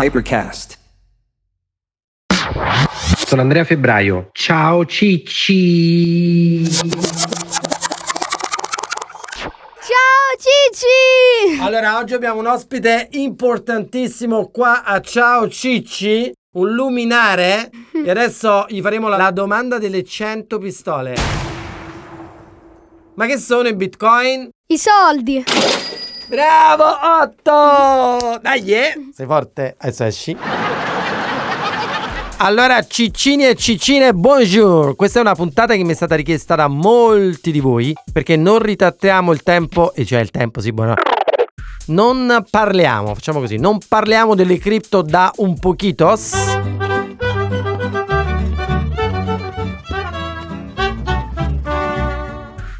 Hypercast. Sono Andrea Febbraio. Ciao Cicci. Ciao Cicci! Allora, oggi abbiamo un ospite importantissimo qua a Ciao Cicci, un luminare. E adesso gli faremo la, la domanda delle 100 pistole. Ma che sono i bitcoin? I soldi! Bravo, 8! Dai, eh. sei forte, adesso esci. Allora, ciccini e ciccine, buongiorno! Questa è una puntata che mi è stata richiesta da molti di voi perché non ritattiamo il tempo, e cioè il tempo, sì, buono. Non parliamo, facciamo così, non parliamo delle cripto da un pochitos.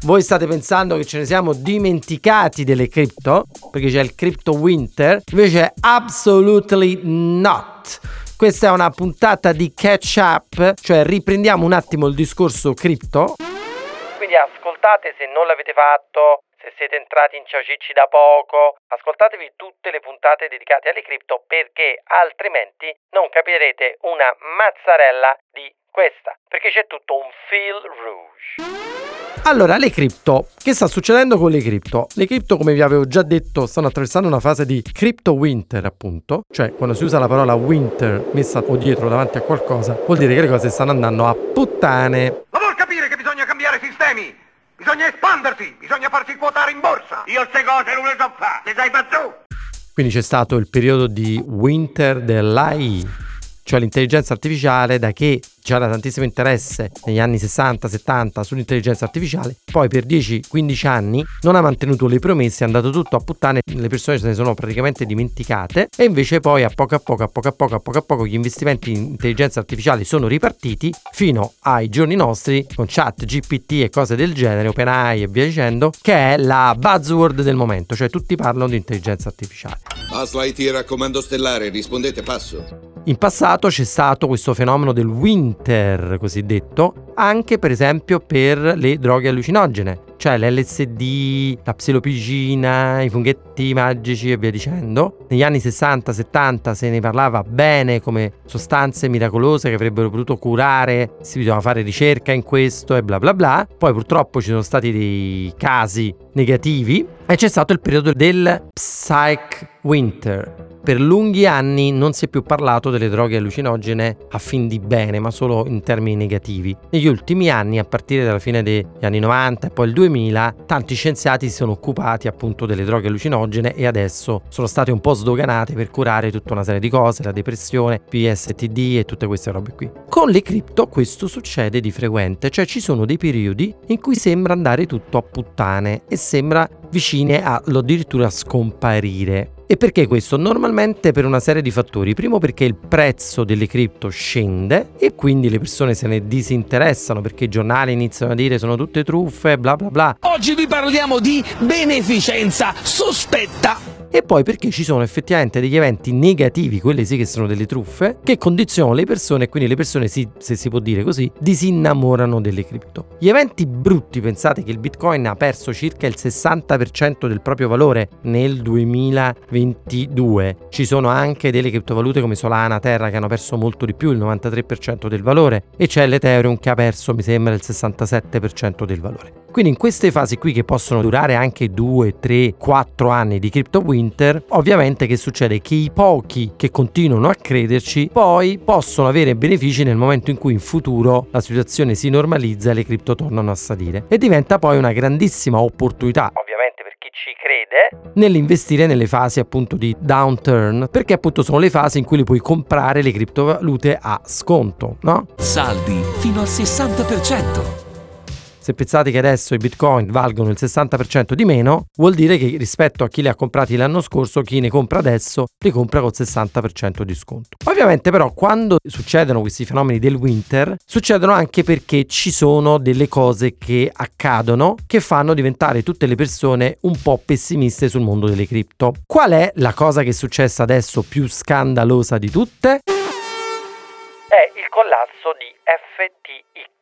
Voi state pensando che ce ne siamo dimenticati delle cripto? Perché c'è il crypto winter? Invece, absolutely not. Questa è una puntata di catch up, cioè riprendiamo un attimo il discorso cripto. Quindi ascoltate se non l'avete fatto, se siete entrati in Cicci da poco, ascoltatevi tutte le puntate dedicate alle cripto perché altrimenti non capirete una mazzarella di questa, perché c'è tutto un fil rouge. Allora, le cripto. Che sta succedendo con le cripto? Le cripto, come vi avevo già detto, stanno attraversando una fase di crypto winter, appunto. Cioè, quando si usa la parola winter messa o dietro davanti a qualcosa, vuol dire che le cose stanno andando a puttane. Ma vuol capire che bisogna cambiare sistemi? Bisogna espandersi, bisogna farsi quotare in borsa. Io ste cose non le so fare, le sai tu? Quindi c'è stato il periodo di winter dell'AI, cioè l'intelligenza artificiale da che c'era tantissimo interesse negli anni 60-70 sull'intelligenza artificiale, poi per 10-15 anni non ha mantenuto le promesse, è andato tutto a puttane, le persone se ne sono praticamente dimenticate e invece poi a poco a poco, a poco a poco, a poco a poco gli investimenti in intelligenza artificiale sono ripartiti fino ai giorni nostri con chat, GPT e cose del genere, OpenAI e via dicendo, che è la buzzword del momento, cioè tutti parlano di intelligenza artificiale. Asla IT raccomando stellare, rispondete passo. In passato c'è stato questo fenomeno del winter cosiddetto, anche per esempio per le droghe allucinogene, cioè l'LSD, la psilopigina, i funghetti magici e via dicendo. Negli anni 60-70 se ne parlava bene come sostanze miracolose che avrebbero potuto curare, si bisognava fare ricerca in questo e bla bla bla. Poi purtroppo ci sono stati dei casi negativi e c'è stato il periodo del psych winter per lunghi anni non si è più parlato delle droghe allucinogene a fin di bene, ma solo in termini negativi. Negli ultimi anni, a partire dalla fine degli anni 90 e poi il 2000, tanti scienziati si sono occupati appunto delle droghe allucinogene e adesso sono state un po' sdoganate per curare tutta una serie di cose, la depressione, PSTD e tutte queste robe qui. Con le cripto questo succede di frequente, cioè ci sono dei periodi in cui sembra andare tutto a puttane e sembra vicine a addirittura scomparire. E perché questo? Normalmente per una serie di fattori. Primo perché il prezzo delle cripto scende e quindi le persone se ne disinteressano perché i giornali iniziano a dire sono tutte truffe, bla bla bla. Oggi vi parliamo di beneficenza sospetta e poi perché ci sono effettivamente degli eventi negativi, quelli sì che sono delle truffe, che condizionano le persone e quindi le persone, si, se si può dire così, disinnamorano delle cripto. Gli eventi brutti, pensate che il Bitcoin ha perso circa il 60% del proprio valore nel 2022. Ci sono anche delle criptovalute come Solana, Terra che hanno perso molto di più, il 93% del valore, e c'è l'Ethereum che ha perso, mi sembra, il 67% del valore. Quindi in queste fasi qui che possono durare anche 2, 3, 4 anni di crypto winter, ovviamente che succede? Che i pochi che continuano a crederci poi possono avere benefici nel momento in cui in futuro la situazione si normalizza e le cripto tornano a salire. E diventa poi una grandissima opportunità, ovviamente per chi ci crede, nell'investire nelle fasi appunto di downturn, perché appunto sono le fasi in cui li puoi comprare le criptovalute a sconto, no? Saldi fino al 60%. Se pensate che adesso i bitcoin valgono il 60% di meno, vuol dire che rispetto a chi li ha comprati l'anno scorso, chi ne compra adesso li compra col 60% di sconto. Ovviamente però quando succedono questi fenomeni del winter, succedono anche perché ci sono delle cose che accadono che fanno diventare tutte le persone un po' pessimiste sul mondo delle cripto. Qual è la cosa che è successa adesso più scandalosa di tutte? È il collasso di FTX.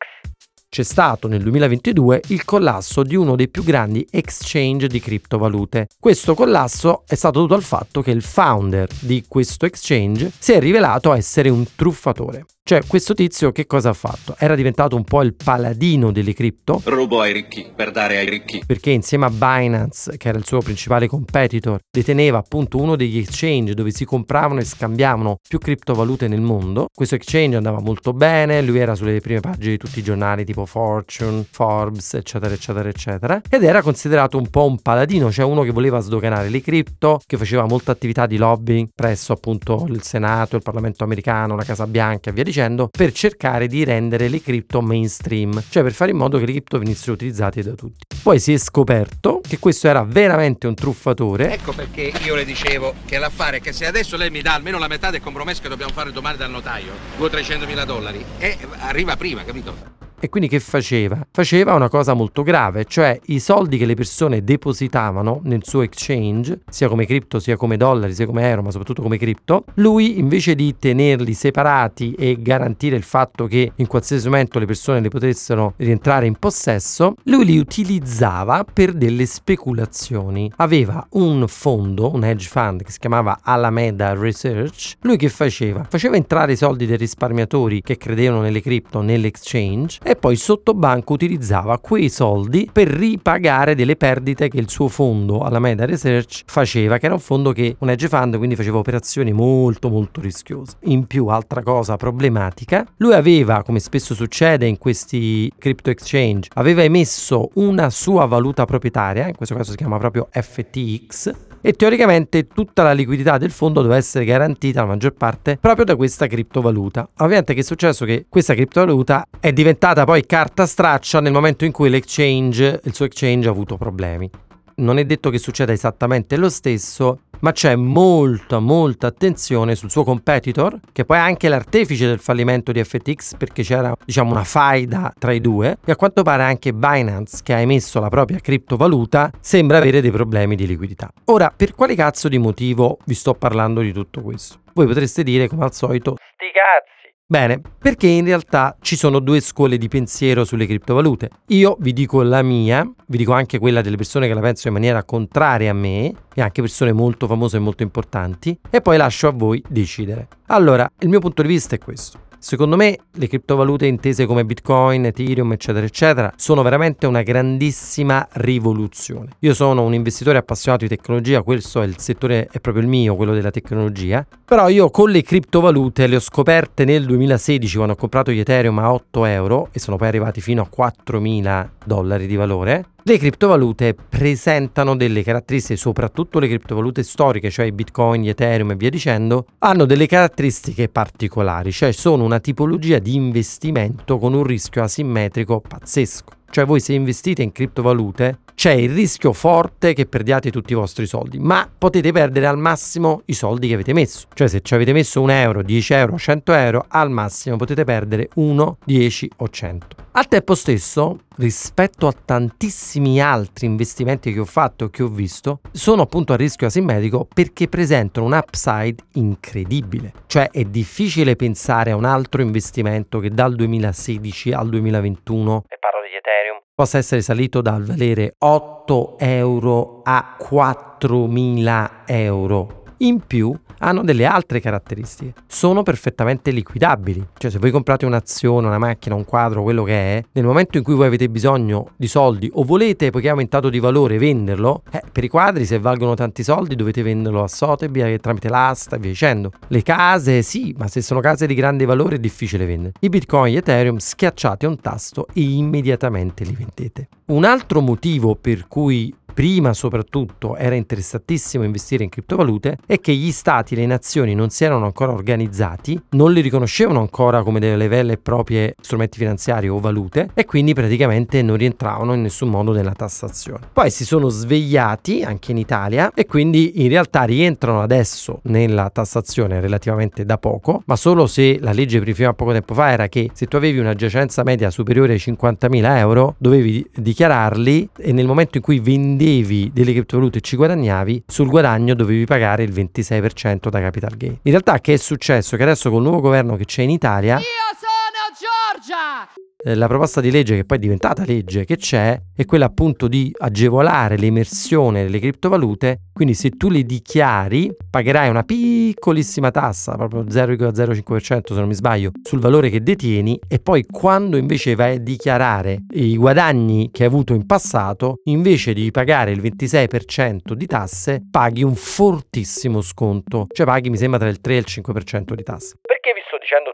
C'è stato nel 2022 il collasso di uno dei più grandi exchange di criptovalute. Questo collasso è stato dovuto al fatto che il founder di questo exchange si è rivelato essere un truffatore. Cioè, questo tizio che cosa ha fatto? Era diventato un po' il paladino delle cripto. Rubo ai ricchi per dare ai ricchi. Perché insieme a Binance, che era il suo principale competitor, deteneva appunto uno degli exchange dove si compravano e scambiavano più criptovalute nel mondo. Questo exchange andava molto bene, lui era sulle prime pagine di tutti i giornali tipo Fortune, Forbes, eccetera, eccetera, eccetera. Ed era considerato un po' un paladino, cioè uno che voleva sdoganare le cripto, che faceva molta attività di lobbying presso appunto il Senato, il Parlamento americano, la Casa Bianca e via dicendo dicendo, per cercare di rendere le cripto mainstream, cioè per fare in modo che le cripto venissero utilizzate da tutti. Poi si è scoperto che questo era veramente un truffatore. Ecco perché io le dicevo che l'affare è che se adesso lei mi dà almeno la metà del compromesso che dobbiamo fare domani dal notaio, 200-300 mila dollari, e arriva prima, capito? E quindi che faceva? Faceva una cosa molto grave, cioè i soldi che le persone depositavano nel suo exchange, sia come cripto, sia come dollari, sia come euro, ma soprattutto come cripto, lui invece di tenerli separati e garantire il fatto che in qualsiasi momento le persone le potessero rientrare in possesso, lui li utilizzava per delle speculazioni. Aveva un fondo, un hedge fund che si chiamava Alameda Research. Lui che faceva? Faceva entrare i soldi dei risparmiatori che credevano nelle cripto nell'exchange e poi sotto banco utilizzava quei soldi per ripagare delle perdite che il suo fondo alla Meta Research faceva, che era un fondo che un hedge fund quindi faceva operazioni molto molto rischiose. In più, altra cosa problematica, lui aveva, come spesso succede in questi crypto exchange, aveva emesso una sua valuta proprietaria, in questo caso si chiama proprio FTX, e teoricamente tutta la liquidità del fondo doveva essere garantita la maggior parte proprio da questa criptovaluta. Ovviamente che è successo che questa criptovaluta è diventata poi carta straccia nel momento in cui l'exchange, il suo exchange ha avuto problemi. Non è detto che succeda esattamente lo stesso, ma c'è molta molta attenzione sul suo competitor, che poi è anche l'artefice del fallimento di FTX perché c'era diciamo una faida tra i due e a quanto pare anche Binance che ha emesso la propria criptovaluta sembra avere dei problemi di liquidità. Ora, per quale cazzo di motivo vi sto parlando di tutto questo? Voi potreste dire come al solito, sti cazzi Bene, perché in realtà ci sono due scuole di pensiero sulle criptovalute. Io vi dico la mia, vi dico anche quella delle persone che la pensano in maniera contraria a me, e anche persone molto famose e molto importanti, e poi lascio a voi decidere. Allora, il mio punto di vista è questo. Secondo me le criptovalute intese come Bitcoin, Ethereum, eccetera, eccetera, sono veramente una grandissima rivoluzione. Io sono un investitore appassionato di tecnologia, questo è il settore, è proprio il mio, quello della tecnologia, però io con le criptovalute le ho scoperte nel 2016 quando ho comprato gli Ethereum a 8 euro e sono poi arrivati fino a 4.000 dollari di valore le criptovalute presentano delle caratteristiche, soprattutto le criptovalute storiche, cioè bitcoin, ethereum e via dicendo, hanno delle caratteristiche particolari, cioè sono una tipologia di investimento con un rischio asimmetrico pazzesco. Cioè voi se investite in criptovalute c'è il rischio forte che perdiate tutti i vostri soldi, ma potete perdere al massimo i soldi che avete messo. Cioè se ci avete messo un euro, 10 euro, 100 euro, al massimo potete perdere 1, 10 o 100. Al tempo stesso, rispetto a tantissimi altri investimenti che ho fatto e che ho visto, sono appunto a rischio asimmetrico perché presentano un upside incredibile. Cioè è difficile pensare a un altro investimento che dal 2016 al 2021, e parlo degli Ethereum, possa essere salito dal valere 8 euro a 4.000 euro. In più, hanno delle altre caratteristiche. Sono perfettamente liquidabili. Cioè, se voi comprate un'azione, una macchina, un quadro, quello che è, nel momento in cui voi avete bisogno di soldi o volete, poiché è aumentato di valore, venderlo, eh, per i quadri, se valgono tanti soldi, dovete venderlo a Sotheby tramite l'asta e via dicendo. Le case, sì, ma se sono case di grande valore è difficile vendere. I bitcoin e ethereum schiacciate un tasto e immediatamente li vendete. Un altro motivo per cui prima soprattutto era interessantissimo investire in criptovalute è che gli stati, le nazioni non si erano ancora organizzati, non li riconoscevano ancora come delle vere e proprie strumenti finanziari o valute e quindi praticamente non rientravano in nessun modo nella tassazione. Poi si sono svegliati anche in Italia e quindi in realtà rientrano adesso nella tassazione relativamente da poco, ma solo se la legge fino a poco tempo fa era che se tu avevi una giacenza media superiore ai 50.000 euro dovevi dichiararli e nel momento in cui vendevi vendevi delle criptovalute e ci guadagnavi, sul guadagno dovevi pagare il 26% da capital gain. In realtà che è successo? Che adesso col nuovo governo che c'è in Italia... Io sono Giorgia! Eh, la proposta di legge che poi è diventata legge che c'è è quella appunto di agevolare l'emersione delle criptovalute, quindi se tu le dichiari pagherai una piccolissima tassa, proprio 0,05% se non mi sbaglio, sul valore che detieni. E poi quando invece vai a dichiarare i guadagni che hai avuto in passato, invece di pagare il 26% di tasse, paghi un fortissimo sconto, cioè paghi mi sembra tra il 3 e il 5% di tasse. Perché vi sto dicendo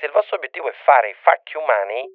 se il vostro obiettivo è fare fuck you money,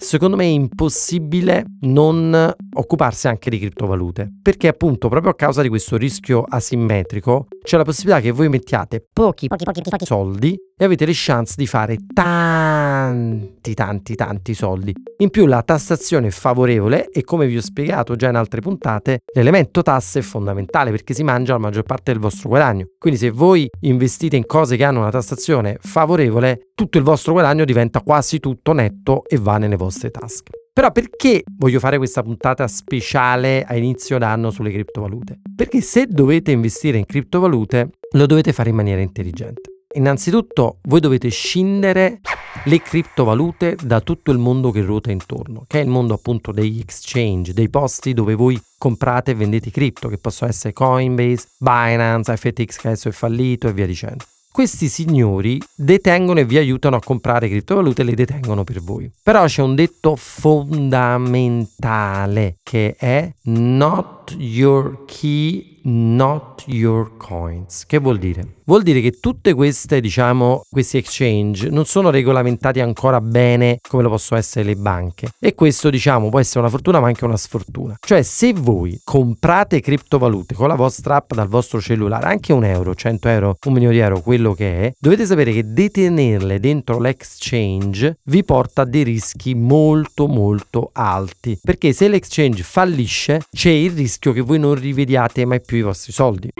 Secondo me è impossibile non occuparsi anche di criptovalute, perché appunto proprio a causa di questo rischio asimmetrico c'è la possibilità che voi mettiate pochi, pochi, pochi, pochi soldi e avete le chance di fare tanti, tanti, tanti soldi. In più la tassazione è favorevole e come vi ho spiegato già in altre puntate, l'elemento tasse è fondamentale perché si mangia la maggior parte del vostro guadagno. Quindi se voi investite in cose che hanno una tassazione favorevole, tutto il vostro guadagno diventa quasi tutto netto e va nelle vostre tasche. Però perché voglio fare questa puntata speciale a inizio d'anno sulle criptovalute? Perché se dovete investire in criptovalute lo dovete fare in maniera intelligente. Innanzitutto voi dovete scindere le criptovalute da tutto il mondo che ruota intorno, che è il mondo appunto degli exchange, dei posti dove voi comprate e vendete cripto, che possono essere Coinbase, Binance, FTX che adesso è fallito e via dicendo. Questi signori detengono e vi aiutano a comprare criptovalute e le detengono per voi. Però c'è un detto fondamentale che è not your key, not your coins. Che vuol dire? Vuol dire che tutte queste, diciamo, questi exchange non sono regolamentati ancora bene come lo possono essere le banche. E questo, diciamo, può essere una fortuna ma anche una sfortuna. Cioè, se voi comprate criptovalute con la vostra app dal vostro cellulare, anche un euro, 100 euro, un milione di euro, quello che è, dovete sapere che detenerle dentro l'exchange vi porta a dei rischi molto molto alti. Perché se l'exchange fallisce, c'è il rischio che voi non rivediate mai più i vostri soldi.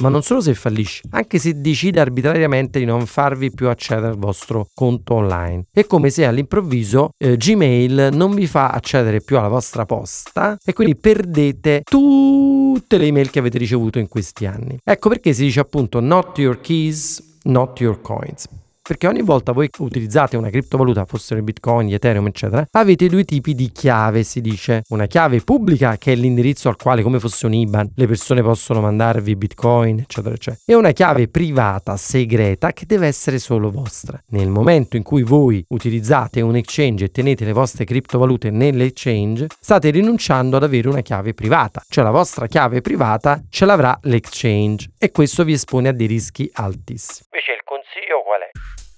Ma non solo se fallisce, anche se decide arbitrariamente di non farvi più accedere al vostro conto online. È come se all'improvviso eh, Gmail non vi fa accedere più alla vostra posta e quindi perdete tutte le email che avete ricevuto in questi anni. Ecco perché si dice appunto not your keys, not your coins. Perché ogni volta voi utilizzate una criptovaluta, fossero Bitcoin, Ethereum, eccetera, avete due tipi di chiave, si dice. Una chiave pubblica, che è l'indirizzo al quale, come fosse un IBAN, le persone possono mandarvi Bitcoin, eccetera, eccetera. E una chiave privata, segreta, che deve essere solo vostra. Nel momento in cui voi utilizzate un exchange e tenete le vostre criptovalute nell'exchange, state rinunciando ad avere una chiave privata. Cioè la vostra chiave privata ce l'avrà l'exchange e questo vi espone a dei rischi altissimi. invece il consiglio qual è?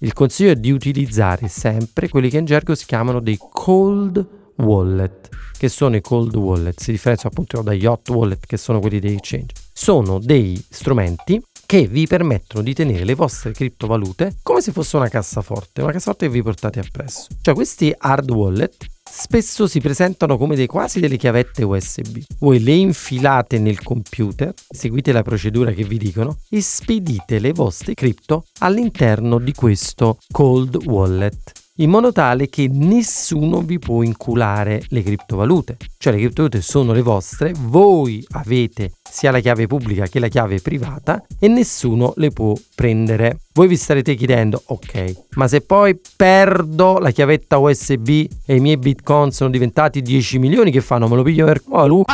Il consiglio è di utilizzare sempre quelli che in gergo si chiamano dei cold wallet. Che sono i cold wallet? Si differenziano appunto dagli hot wallet che sono quelli dei exchange. Sono dei strumenti che vi permettono di tenere le vostre criptovalute come se fosse una cassaforte, una cassaforte che vi portate appresso. Cioè questi hard wallet spesso si presentano come dei quasi delle chiavette USB. Voi le infilate nel computer, seguite la procedura che vi dicono e spedite le vostre cripto all'interno di questo cold wallet in modo tale che nessuno vi può inculare le criptovalute. Cioè le criptovalute sono le vostre, voi avete sia la chiave pubblica che la chiave privata e nessuno le può prendere. Voi vi starete chiedendo, ok, ma se poi perdo la chiavetta USB e i miei bitcoin sono diventati 10 milioni, che fanno? Me lo piglio per culo?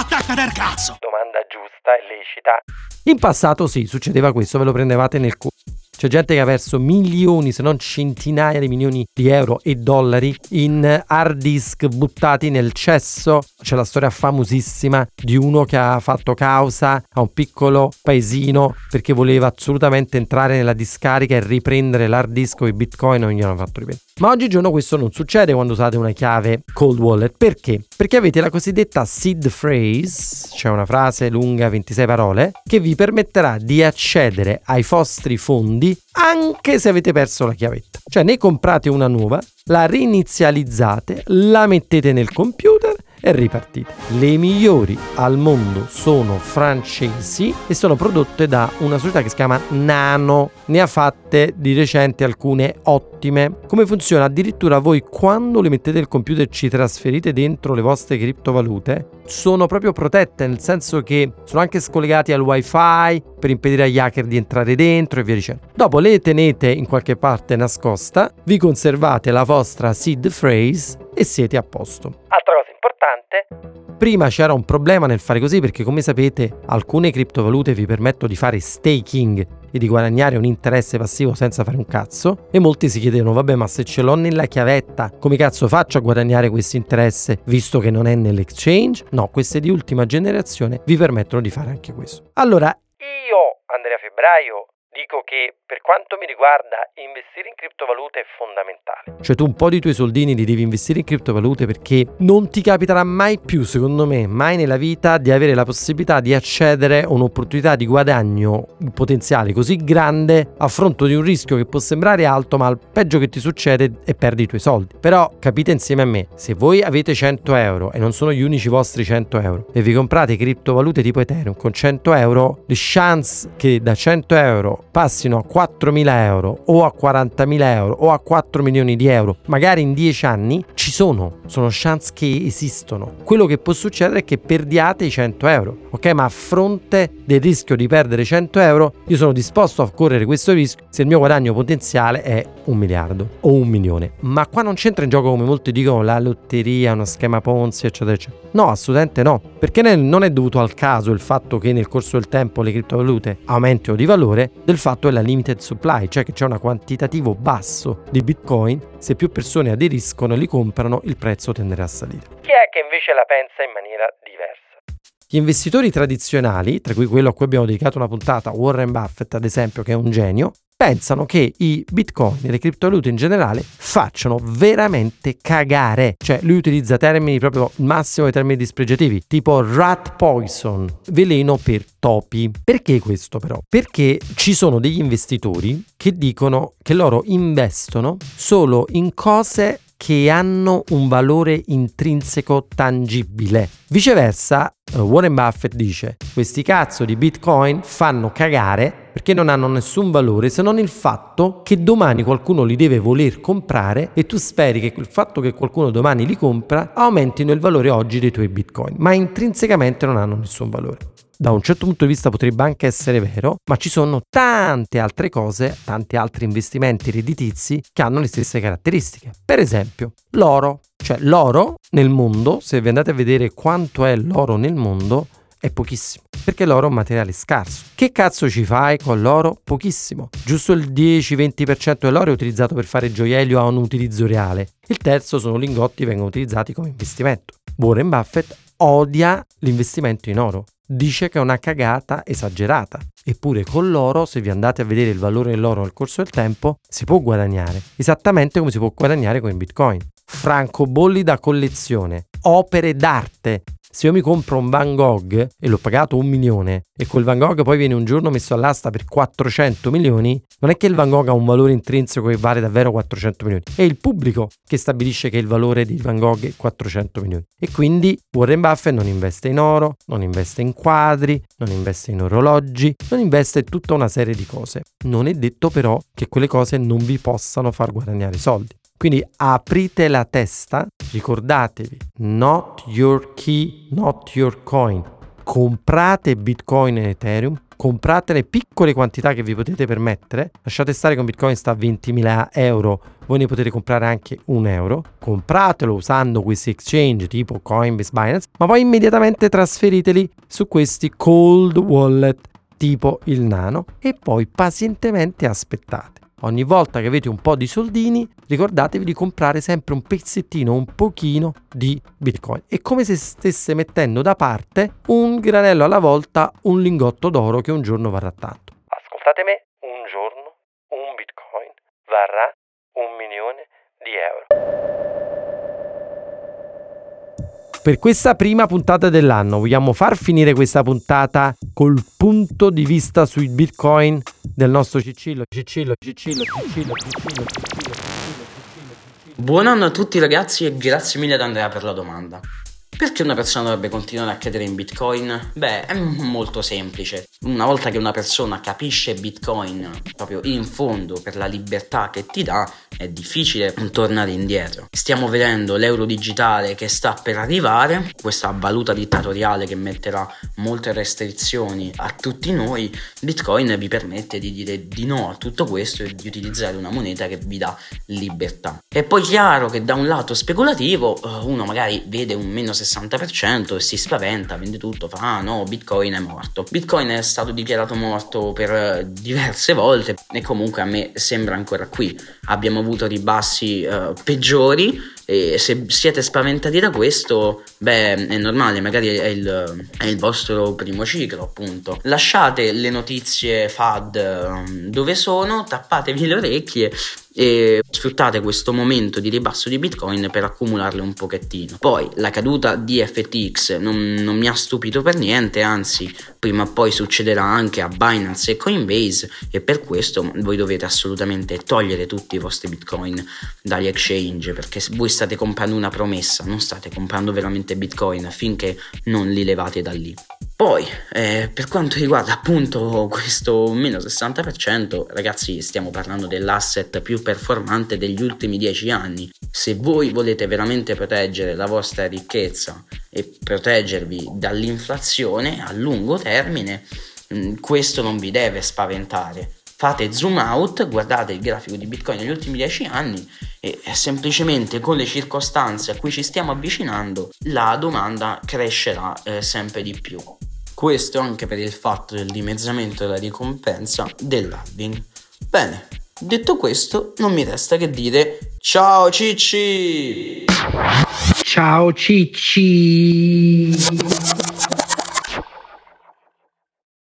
Domanda giusta e lecita. In passato sì, succedeva questo, ve lo prendevate nel culo. C'è gente che ha perso milioni, se non centinaia di milioni di euro e dollari in hard disk buttati nel cesso. C'è la storia famosissima di uno che ha fatto causa a un piccolo paesino perché voleva assolutamente entrare nella discarica e riprendere l'hard disk o i bitcoin non gli hanno fatto riprendere. Ma oggigiorno questo non succede quando usate una chiave cold wallet. Perché? Perché avete la cosiddetta seed phrase, cioè una frase lunga 26 parole, che vi permetterà di accedere ai vostri fondi anche se avete perso la chiavetta. Cioè ne comprate una nuova, la reinizializzate, la mettete nel computer e ripartite. Le migliori al mondo sono francesi e sono prodotte da una società che si chiama Nano. Ne ha fatte di recente alcune ottime. Come funziona? Addirittura voi quando le mettete il computer ci trasferite dentro le vostre criptovalute sono proprio protette, nel senso che sono anche scollegati al wifi per impedire agli hacker di entrare dentro e via dicendo. Dopo le tenete in qualche parte nascosta, vi conservate la vostra seed phrase e siete a posto. Cosa importante, Prima c'era un problema nel fare così perché come sapete alcune criptovalute vi permettono di fare staking e di guadagnare un interesse passivo senza fare un cazzo e molti si chiedevano vabbè ma se ce l'ho nella chiavetta come cazzo faccio a guadagnare questo interesse visto che non è nell'exchange? No, queste di ultima generazione vi permettono di fare anche questo. Allora io, Andrea Febbraio, dico che per quanto mi riguarda investire in criptovalute è fondamentale. Cioè tu un po' di tuoi soldini li devi investire in criptovalute perché non ti capiterà mai più, secondo me, mai nella vita di avere la possibilità di accedere a un'opportunità di guadagno potenziale così grande a fronte di un rischio che può sembrare alto, ma il peggio che ti succede è perdi i tuoi soldi. Però capite insieme a me, se voi avete 100 euro e non sono gli unici vostri 100 euro e vi comprate criptovalute tipo Ethereum con 100 euro, le chance che da 100 euro passino a 4.000 euro o a 40.000 euro o a 4 milioni di euro, magari in 10 anni, ci sono, sono chance che esistono. Quello che può succedere è che perdiate i 100 euro, ok? Ma a fronte del rischio di perdere 100 euro, io sono disposto a correre questo rischio se il mio guadagno potenziale è un miliardo o un milione. Ma qua non c'entra in gioco come molti dicono la lotteria, uno schema Ponzi, eccetera, eccetera. No, assolutamente no, perché non è dovuto al caso il fatto che nel corso del tempo le criptovalute aumentino di valore, del fatto è la limited supply, cioè che c'è un quantitativo basso di bitcoin, se più persone aderiscono e li comprano il prezzo tenderà a salire. Chi è che invece la pensa in maniera diversa? Gli investitori tradizionali, tra cui quello a cui abbiamo dedicato una puntata, Warren Buffett ad esempio, che è un genio, pensano che i bitcoin e le criptovalute in generale facciano veramente cagare. Cioè lui utilizza termini proprio massimo dei termini dispregiativi, tipo rat poison, veleno per topi. Perché questo però? Perché ci sono degli investitori che dicono che loro investono solo in cose che hanno un valore intrinseco tangibile. Viceversa, eh, Warren Buffett dice: questi cazzo di bitcoin fanno cagare perché non hanno nessun valore se non il fatto che domani qualcuno li deve voler comprare e tu speri che il fatto che qualcuno domani li compra aumentino il valore oggi dei tuoi bitcoin, ma intrinsecamente non hanno nessun valore da un certo punto di vista potrebbe anche essere vero, ma ci sono tante altre cose, tanti altri investimenti redditizi che hanno le stesse caratteristiche. Per esempio, l'oro. Cioè l'oro nel mondo, se vi andate a vedere quanto è l'oro nel mondo, è pochissimo, perché l'oro è un materiale scarso. Che cazzo ci fai con l'oro? Pochissimo. Giusto il 10-20% dell'oro è utilizzato per fare gioiello a un utilizzo reale. Il terzo sono lingotti che vengono utilizzati come investimento. Warren Buffett odia l'investimento in oro dice che è una cagata esagerata. Eppure con l'oro, se vi andate a vedere il valore dell'oro nel corso del tempo, si può guadagnare, esattamente come si può guadagnare con i bitcoin. Francobolli da collezione, opere d'arte. Se io mi compro un Van Gogh e l'ho pagato un milione e quel Van Gogh poi viene un giorno messo all'asta per 400 milioni, non è che il Van Gogh ha un valore intrinseco che vale davvero 400 milioni, è il pubblico che stabilisce che il valore di Van Gogh è 400 milioni. E quindi Warren Buffett non investe in oro, non investe in quadri, non investe in orologi, non investe in tutta una serie di cose. Non è detto però che quelle cose non vi possano far guadagnare soldi. Quindi aprite la testa, ricordatevi, not your key, not your coin. Comprate Bitcoin e Ethereum, compratene piccole quantità che vi potete permettere. Lasciate stare con Bitcoin sta a 20.000 euro, voi ne potete comprare anche un euro. Compratelo usando questi exchange tipo Coinbase, Binance, ma poi immediatamente trasferiteli su questi cold wallet tipo il nano e poi pazientemente aspettate. Ogni volta che avete un po' di soldini, ricordatevi di comprare sempre un pezzettino, un pochino di Bitcoin. È come se stesse mettendo da parte un granello alla volta, un lingotto d'oro che un giorno varrà tanto. Ascoltate me, un giorno un Bitcoin varrà un milione di euro. Per questa prima puntata dell'anno vogliamo far finire questa puntata col punto di vista sui bitcoin del nostro Cicillo. Cicillo, Cicillo, Cicillo, Cicillo, Buon anno a tutti ragazzi e grazie mille ad Andrea per la domanda. Perché una persona dovrebbe continuare a credere in Bitcoin? Beh, è molto semplice. Una volta che una persona capisce Bitcoin proprio in fondo per la libertà che ti dà, è difficile tornare indietro. Stiamo vedendo l'euro digitale che sta per arrivare, questa valuta dittatoriale che metterà molte restrizioni a tutti noi. Bitcoin vi permette di dire di no a tutto questo e di utilizzare una moneta che vi dà libertà. È poi chiaro che da un lato speculativo eh, uno magari vede un meno 60 60% e si spaventa, vende tutto, fa ah no, Bitcoin è morto. Bitcoin è stato dichiarato morto per diverse volte e comunque a me sembra ancora qui. Abbiamo avuto ribassi uh, peggiori e se siete spaventati da questo, beh, è normale, magari è il, è il vostro primo ciclo, appunto. Lasciate le notizie FAD um, dove sono, tappatevi le orecchie e sfruttate questo momento di ribasso di Bitcoin per accumularle un pochettino. Poi la caduta di FTX non, non, mi ha stupito per niente, anzi prima o poi succederà anche a Binance e Coinbase e per questo voi dovete assolutamente togliere tutti i vostri Bitcoin dagli exchange perché voi state comprando una promessa, non state comprando veramente Bitcoin finché non li levate da lì. Poi, eh, per quanto riguarda appunto questo meno 60%, ragazzi, stiamo parlando dell'asset più performante degli ultimi 10 anni. Se voi volete veramente proteggere la vostra ricchezza e proteggervi dall'inflazione a lungo termine, mm, questo non vi deve spaventare. Fate zoom out, guardate il grafico di Bitcoin negli ultimi 10 anni e semplicemente con le circostanze a cui ci stiamo avvicinando la domanda crescerà eh, sempre di più. Questo anche per il fatto del dimezzamento della ricompensa dell'halving. Bene, detto questo, non mi resta che dire ciao Cicci! Ciao Cicci!